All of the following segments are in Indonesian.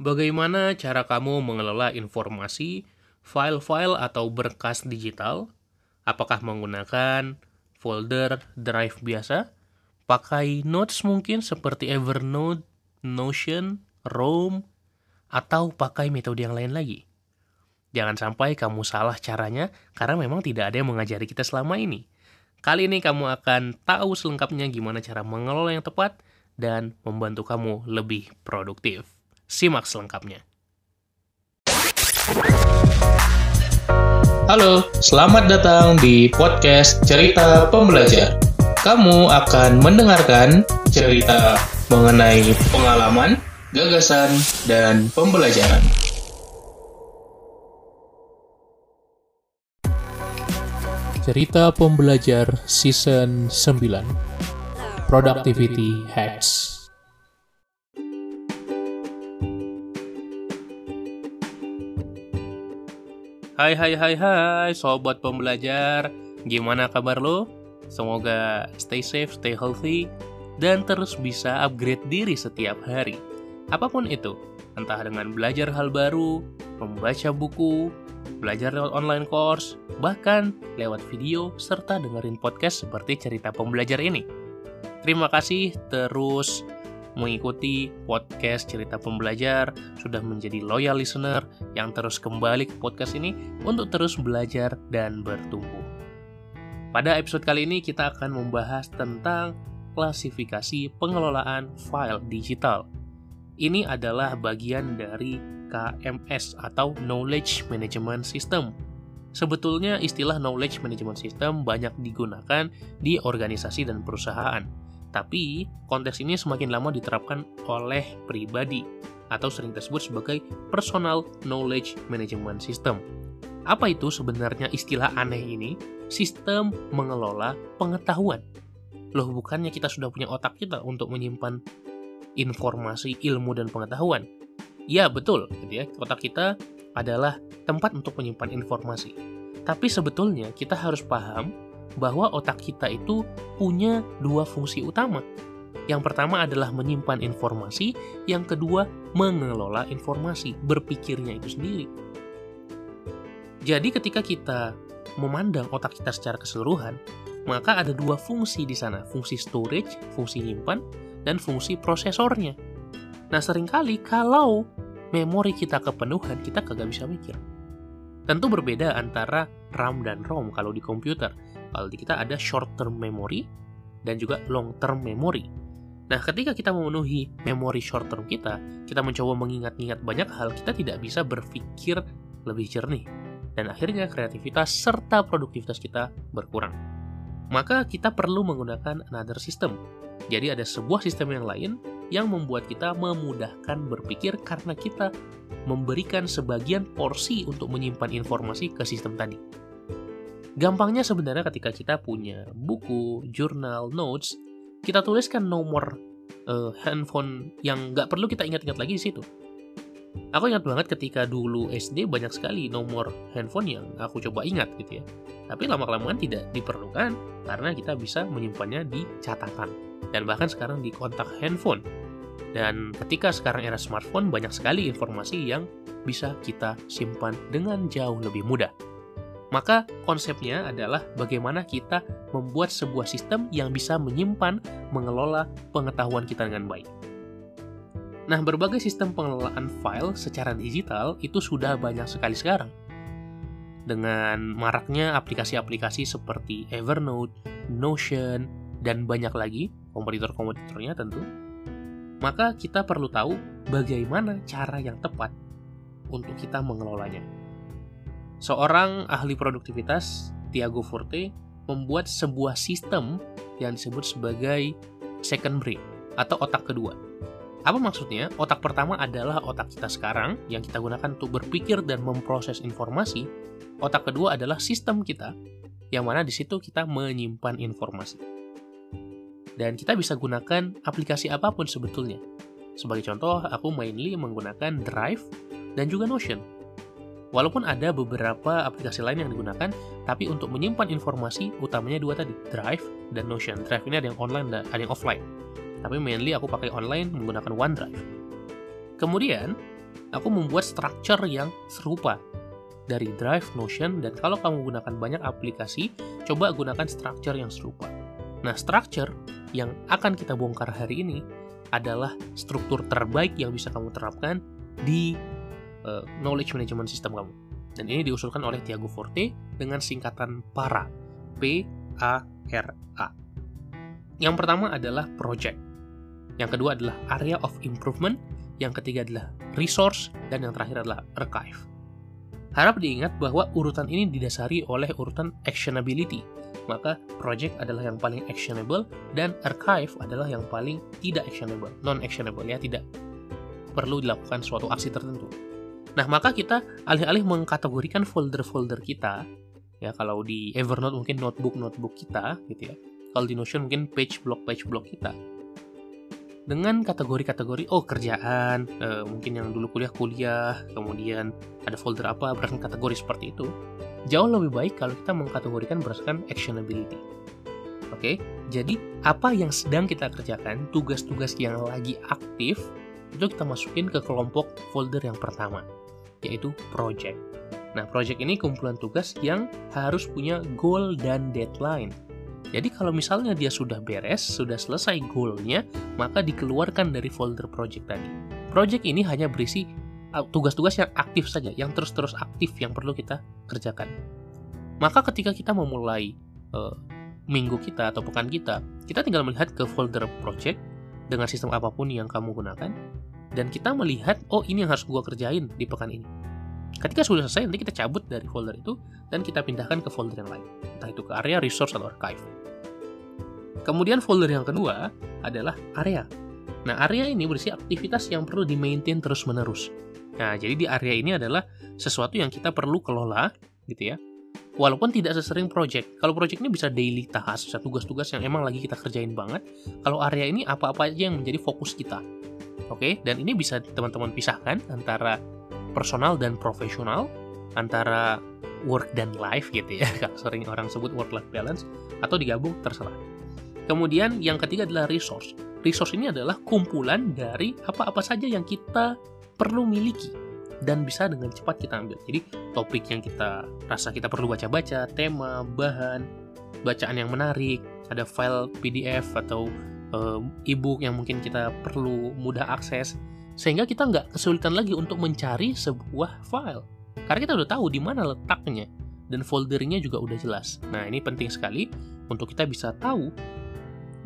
Bagaimana cara kamu mengelola informasi, file-file atau berkas digital? Apakah menggunakan folder drive biasa? Pakai notes mungkin seperti Evernote, Notion, Roam, atau pakai metode yang lain lagi? Jangan sampai kamu salah caranya, karena memang tidak ada yang mengajari kita selama ini. Kali ini kamu akan tahu selengkapnya gimana cara mengelola yang tepat dan membantu kamu lebih produktif. Simak selengkapnya. Halo, selamat datang di podcast Cerita Pembelajar. Kamu akan mendengarkan cerita mengenai pengalaman, gagasan, dan pembelajaran. Cerita Pembelajar Season 9 Productivity Hacks Hai hai hai hai sobat pembelajar, gimana kabar lo? Semoga stay safe, stay healthy, dan terus bisa upgrade diri setiap hari. Apa pun itu, entah dengan belajar hal baru, membaca buku, belajar lewat online course, bahkan lewat video, serta dengerin podcast seperti cerita pembelajar ini. Terima kasih terus mengikuti podcast cerita pembelajar, sudah menjadi loyal listener yang terus kembali ke podcast ini untuk terus belajar dan bertumbuh. Pada episode kali ini kita akan membahas tentang klasifikasi pengelolaan file digital. Ini adalah bagian dari KMS atau Knowledge Management System. Sebetulnya istilah Knowledge Management System banyak digunakan di organisasi dan perusahaan tapi, konteks ini semakin lama diterapkan oleh pribadi atau sering disebut sebagai personal knowledge management system. Apa itu sebenarnya istilah aneh ini? Sistem mengelola pengetahuan. Loh, bukannya kita sudah punya otak kita untuk menyimpan informasi, ilmu, dan pengetahuan? Ya, betul. Gitu ya. Otak kita adalah tempat untuk menyimpan informasi. Tapi sebetulnya kita harus paham bahwa otak kita itu punya dua fungsi utama. Yang pertama adalah menyimpan informasi, yang kedua mengelola informasi, berpikirnya itu sendiri. Jadi ketika kita memandang otak kita secara keseluruhan, maka ada dua fungsi di sana, fungsi storage, fungsi nyimpan, dan fungsi prosesornya. Nah sering kali kalau memori kita kepenuhan, kita kagak bisa mikir. Tentu berbeda antara RAM dan ROM kalau di komputer. Kalau di kita ada short term memory dan juga long term memory. Nah, ketika kita memenuhi memori short term kita, kita mencoba mengingat-ingat banyak hal, kita tidak bisa berpikir lebih jernih. Dan akhirnya kreativitas serta produktivitas kita berkurang. Maka kita perlu menggunakan another system. Jadi ada sebuah sistem yang lain yang membuat kita memudahkan berpikir karena kita memberikan sebagian porsi untuk menyimpan informasi ke sistem tadi. Gampangnya sebenarnya ketika kita punya buku, jurnal, notes, kita tuliskan nomor uh, handphone yang nggak perlu kita ingat-ingat lagi di situ. Aku ingat banget ketika dulu SD banyak sekali nomor handphone yang aku coba ingat gitu ya. Tapi lama-kelamaan tidak diperlukan karena kita bisa menyimpannya di catatan dan bahkan sekarang di kontak handphone. Dan ketika sekarang era smartphone banyak sekali informasi yang bisa kita simpan dengan jauh lebih mudah. Maka konsepnya adalah bagaimana kita membuat sebuah sistem yang bisa menyimpan, mengelola pengetahuan kita dengan baik. Nah, berbagai sistem pengelolaan file secara digital itu sudah banyak sekali sekarang. Dengan maraknya aplikasi-aplikasi seperti Evernote, Notion, dan banyak lagi, kompetitor-kompetitornya tentu, maka kita perlu tahu bagaimana cara yang tepat untuk kita mengelolanya. Seorang ahli produktivitas, Tiago Forte, membuat sebuah sistem yang disebut sebagai second brain atau otak kedua. Apa maksudnya? Otak pertama adalah otak kita sekarang yang kita gunakan untuk berpikir dan memproses informasi. Otak kedua adalah sistem kita yang mana di situ kita menyimpan informasi. Dan kita bisa gunakan aplikasi apa pun sebetulnya. Sebagai contoh, aku mainly menggunakan Drive dan juga Notion Walaupun ada beberapa aplikasi lain yang digunakan, tapi untuk menyimpan informasi utamanya dua tadi, Drive dan Notion. Drive ini ada yang online dan ada yang offline. Tapi mainly aku pakai online menggunakan OneDrive. Kemudian, aku membuat structure yang serupa dari Drive, Notion, dan kalau kamu gunakan banyak aplikasi, coba gunakan structure yang serupa. Nah, structure yang akan kita bongkar hari ini adalah struktur terbaik yang bisa kamu terapkan di uh, knowledge management system kamu. Dan ini diusulkan oleh Tiago Forte dengan singkatan PARA. P A R A. Yang pertama adalah project. Yang kedua adalah area of improvement, yang ketiga adalah resource, dan yang terakhir adalah archive. Harap diingat bahwa urutan ini didasari oleh urutan actionability, maka project adalah yang paling actionable dan archive adalah yang paling tidak actionable, non-actionable ya, tidak perlu dilakukan suatu aksi tertentu. Nah, maka kita alih-alih mengkategorikan folder-folder kita, ya kalau di Evernote mungkin notebook-notebook kita gitu ya. Kalau di Notion mungkin page block page block kita dengan kategori-kategori oh kerjaan e, mungkin yang dulu kuliah kuliah kemudian ada folder apa berdasarkan kategori seperti itu jauh lebih baik kalau kita mengkategorikan berdasarkan actionability. Oke jadi apa yang sedang kita kerjakan tugas-tugas yang lagi aktif itu kita masukin ke kelompok folder yang pertama yaitu project. Nah project ini kumpulan tugas yang harus punya goal dan deadline. Jadi kalau misalnya dia sudah beres, sudah selesai goalnya, maka dikeluarkan dari folder project tadi. Project ini hanya berisi tugas-tugas yang aktif saja, yang terus-terus aktif yang perlu kita kerjakan. Maka ketika kita memulai uh, minggu kita atau pekan kita, kita tinggal melihat ke folder project dengan sistem apa pun yang kamu gunakan, dan kita melihat, oh ini yang harus gua kerjain di pekan ini. Ketika sudah selesai, nanti kita cabut dari folder itu dan kita pindahkan ke folder yang lain. Entah itu ke area resource atau archive. Kemudian folder yang kedua adalah area. Nah, area ini berisi aktivitas yang perlu di-maintain terus-menerus. Nah, jadi di area ini adalah sesuatu yang kita perlu kelola, gitu ya. Walaupun tidak sesering project. Kalau project ini bisa daily task, tugas-tugas yang emang lagi kita kerjain banget. Kalau area ini apa-apa aja yang menjadi fokus kita. Oke, dan ini bisa teman-teman pisahkan antara personal dan profesional antara work dan life gitu ya kalau sering orang sebut work life balance atau digabung terserah kemudian yang ketiga adalah resource resource ini adalah kumpulan dari apa-apa saja yang kita perlu miliki dan bisa dengan cepat kita ambil jadi topik yang kita rasa kita perlu baca-baca tema bahan bacaan yang menarik ada file PDF atau uh, e-book yang mungkin kita perlu mudah akses sehingga kita nggak kesulitan lagi untuk mencari sebuah file karena kita udah tahu di mana letaknya dan foldernya juga udah jelas. Nah ini penting sekali untuk kita bisa tahu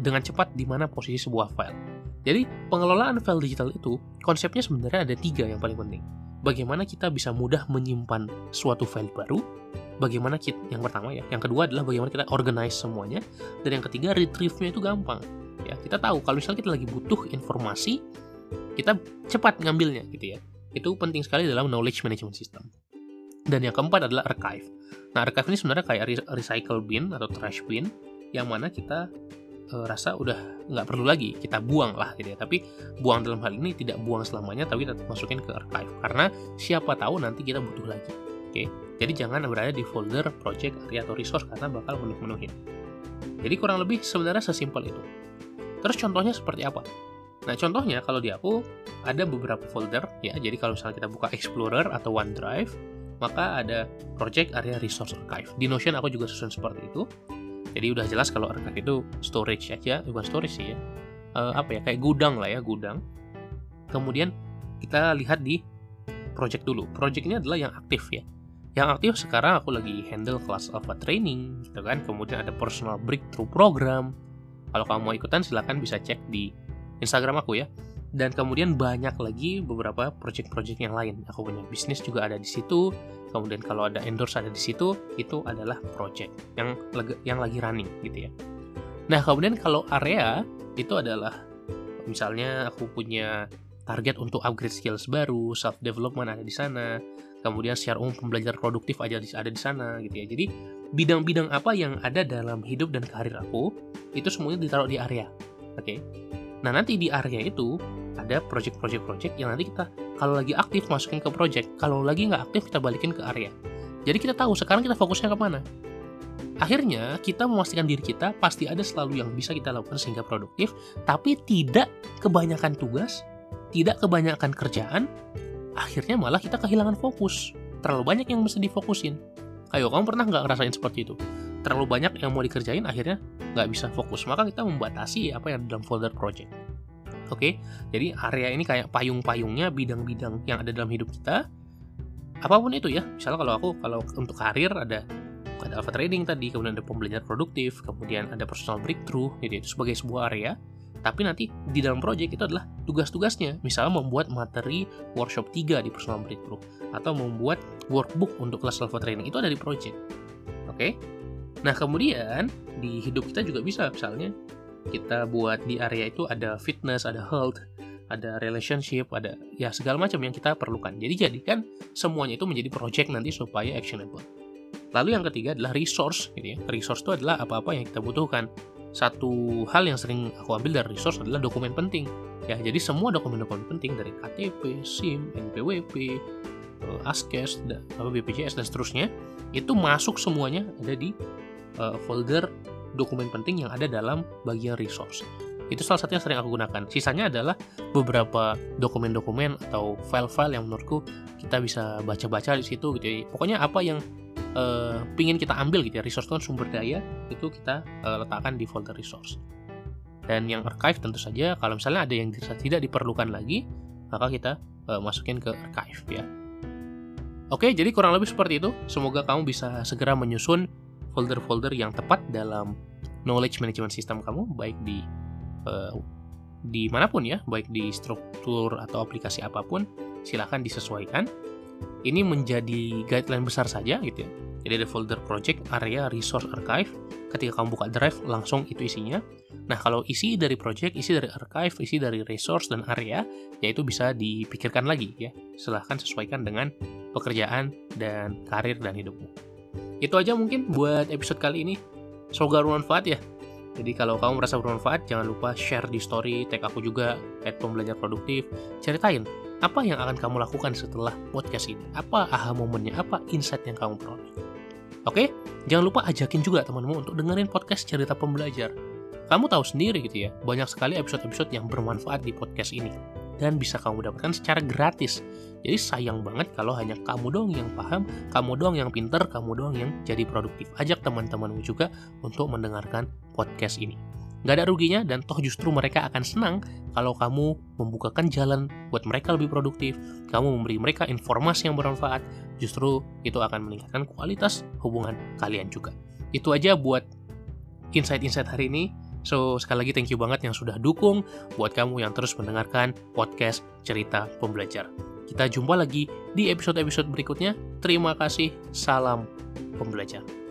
dengan cepat di mana posisi sebuah file. Jadi pengelolaan file digital itu konsepnya sebenarnya ada tiga yang paling penting. Bagaimana kita bisa mudah menyimpan suatu file baru, bagaimana kita, yang pertama ya, yang kedua adalah bagaimana kita organize semuanya, dan yang ketiga retrieve-nya itu gampang. Ya, kita tahu kalau misalnya kita lagi butuh informasi, kita cepat ngambilnya gitu ya. Itu penting sekali dalam knowledge management system. Dan yang keempat adalah archive. Nah, archive ini sebenarnya kayak recycle bin atau trash bin yang mana kita e, rasa udah nggak perlu lagi kita buang lah gitu ya. Tapi buang dalam hal ini tidak buang selamanya, tapi tetap masukin ke archive karena siapa tahu nanti kita butuh lagi. Oke, jadi jangan berada di folder project area atau resource karena bakal penuh-penuhin. Jadi kurang lebih sebenarnya sesimpel itu. Terus contohnya seperti apa? Nah, contohnya kalau di aku ada beberapa folder ya. Jadi kalau misalnya kita buka Explorer atau OneDrive, maka ada project area resource archive. Di Notion aku juga susun seperti itu. Jadi udah jelas kalau archive itu storage aja, bukan storage sih ya. Uh, apa ya, kayak gudang lah ya, gudang. Kemudian kita lihat di project dulu. Project ini adalah yang aktif ya. Yang aktif sekarang aku lagi handle kelas alpha training, gitu kan. Kemudian ada personal breakthrough program. Kalau kamu mau ikutan silahkan bisa cek di Instagram aku ya. Dan kemudian banyak lagi beberapa project-project yang lain. Aku punya bisnis juga ada di situ. Kemudian kalau ada endorse ada di situ, itu adalah project yang yang lagi running gitu ya. Nah, kemudian kalau area itu adalah misalnya aku punya target untuk upgrade skills baru, self development ada di sana, kemudian secara umum pembelajaran produktif aja ada di sana gitu ya. Jadi bidang-bidang apa yang ada dalam hidup dan karir aku itu semuanya ditaruh di area. Oke. Okay? Nah, nanti di area itu ada project-project-project yang nanti kita kalau lagi aktif masukin ke project, kalau lagi nggak aktif kita balikin ke area. Jadi kita tahu sekarang kita fokusnya ke mana. Akhirnya kita memastikan diri kita pasti ada selalu yang bisa kita lakukan sehingga produktif, tapi tidak kebanyakan tugas, tidak kebanyakan kerjaan, akhirnya malah kita kehilangan fokus. Terlalu banyak yang mesti difokusin. Ayo, kamu pernah nggak ngerasain seperti itu? Terlalu banyak yang mau dikerjain, akhirnya nggak bisa fokus. Maka kita membatasi apa yang dalam folder project. Oke, jadi area ini kayak payung-payungnya, bidang-bidang yang ada dalam hidup kita. Apa pun itu ya, misalnya kalau aku, kalau untuk karir ada ada alpha trading tadi, kemudian ada pembelajaran produktif, kemudian ada personal breakthrough, jadi itu sebagai sebuah area. Tapi nanti di dalam project itu adalah tugas-tugasnya, misalnya membuat materi workshop 3 di personal breakthrough, atau membuat workbook untuk kelas alpha trading, itu ada di project. Oke? Nah, kemudian di hidup kita juga bisa, misalnya kita buat di area itu ada fitness, ada health, ada relationship, ada ya segala macam yang kita perlukan. Jadi jadikan semuanya itu menjadi project nanti supaya actionable. Lalu yang ketiga adalah resource, gitu ya. Resource itu adalah apa-apa yang kita butuhkan. Satu hal yang sering aku ambil dari resource adalah dokumen penting. Ya, jadi semua dokumen-dokumen penting dari KTP, SIM, NPWP, eh, ASKES, BPJS dan seterusnya itu masuk semuanya ada di uh, folder dokumen penting yang ada dalam bagian resource. Itu salah satu yang sering aku gunakan. Sisanya adalah beberapa dokumen-dokumen atau file-file yang menurutku kita bisa baca-baca di situ gitu ya. Pokoknya apa yang uh, pingin kita ambil gitu ya, resource kan sumber daya, itu kita uh, letakkan di folder resource. Dan yang archive tentu saja kalau misalnya ada yang tidak diperlukan lagi, maka kita uh, masukin ke archive ya. Oke, jadi kurang lebih seperti itu. Semoga kamu bisa segera menyusun folder-folder yang tepat dalam knowledge management system kamu baik di uh, di mana pun ya baik di struktur atau aplikasi apa pun silahkan disesuaikan. Ini menjadi guideline besar saja gitu ya. Jadi ada folder project area resource archive. Ketika kamu buka drive langsung itu isinya. Nah kalau isi dari project isi dari archive isi dari resource dan area yaitu bisa dipikirkan lagi ya. Silahkan sesuaikan dengan pekerjaan dan karir dan hidupmu itu aja mungkin buat episode kali ini. Semoga bermanfaat ya. Jadi kalau kamu merasa bermanfaat, jangan lupa share di story, tag aku juga, at pembelajar produktif. Ceritain, apa yang akan kamu lakukan setelah podcast ini? Apa aha momennya? Apa insight yang kamu peroleh? Oke, jangan lupa ajakin juga temanmu untuk dengerin podcast cerita pembelajar. Kamu tahu sendiri gitu ya, banyak sekali episode-episode yang bermanfaat di podcast ini dan bisa kamu dapatkan secara gratis. Jadi sayang banget kalau hanya kamu doang yang paham, kamu doang yang pinter, kamu doang yang jadi produktif. Ajak teman-temanmu juga untuk mendengarkan podcast ini. Gak ada ruginya dan toh justru mereka akan senang kalau kamu membukakan jalan buat mereka lebih produktif, kamu memberi mereka informasi yang bermanfaat, justru itu akan meningkatkan kualitas hubungan kalian juga. Itu aja buat insight-insight hari ini. So, sekali lagi thank you banget yang sudah dukung buat kamu yang terus mendengarkan podcast Cerita Pembelajar. Kita jumpa lagi di episode-episode berikutnya. Terima kasih. Salam pembelajar.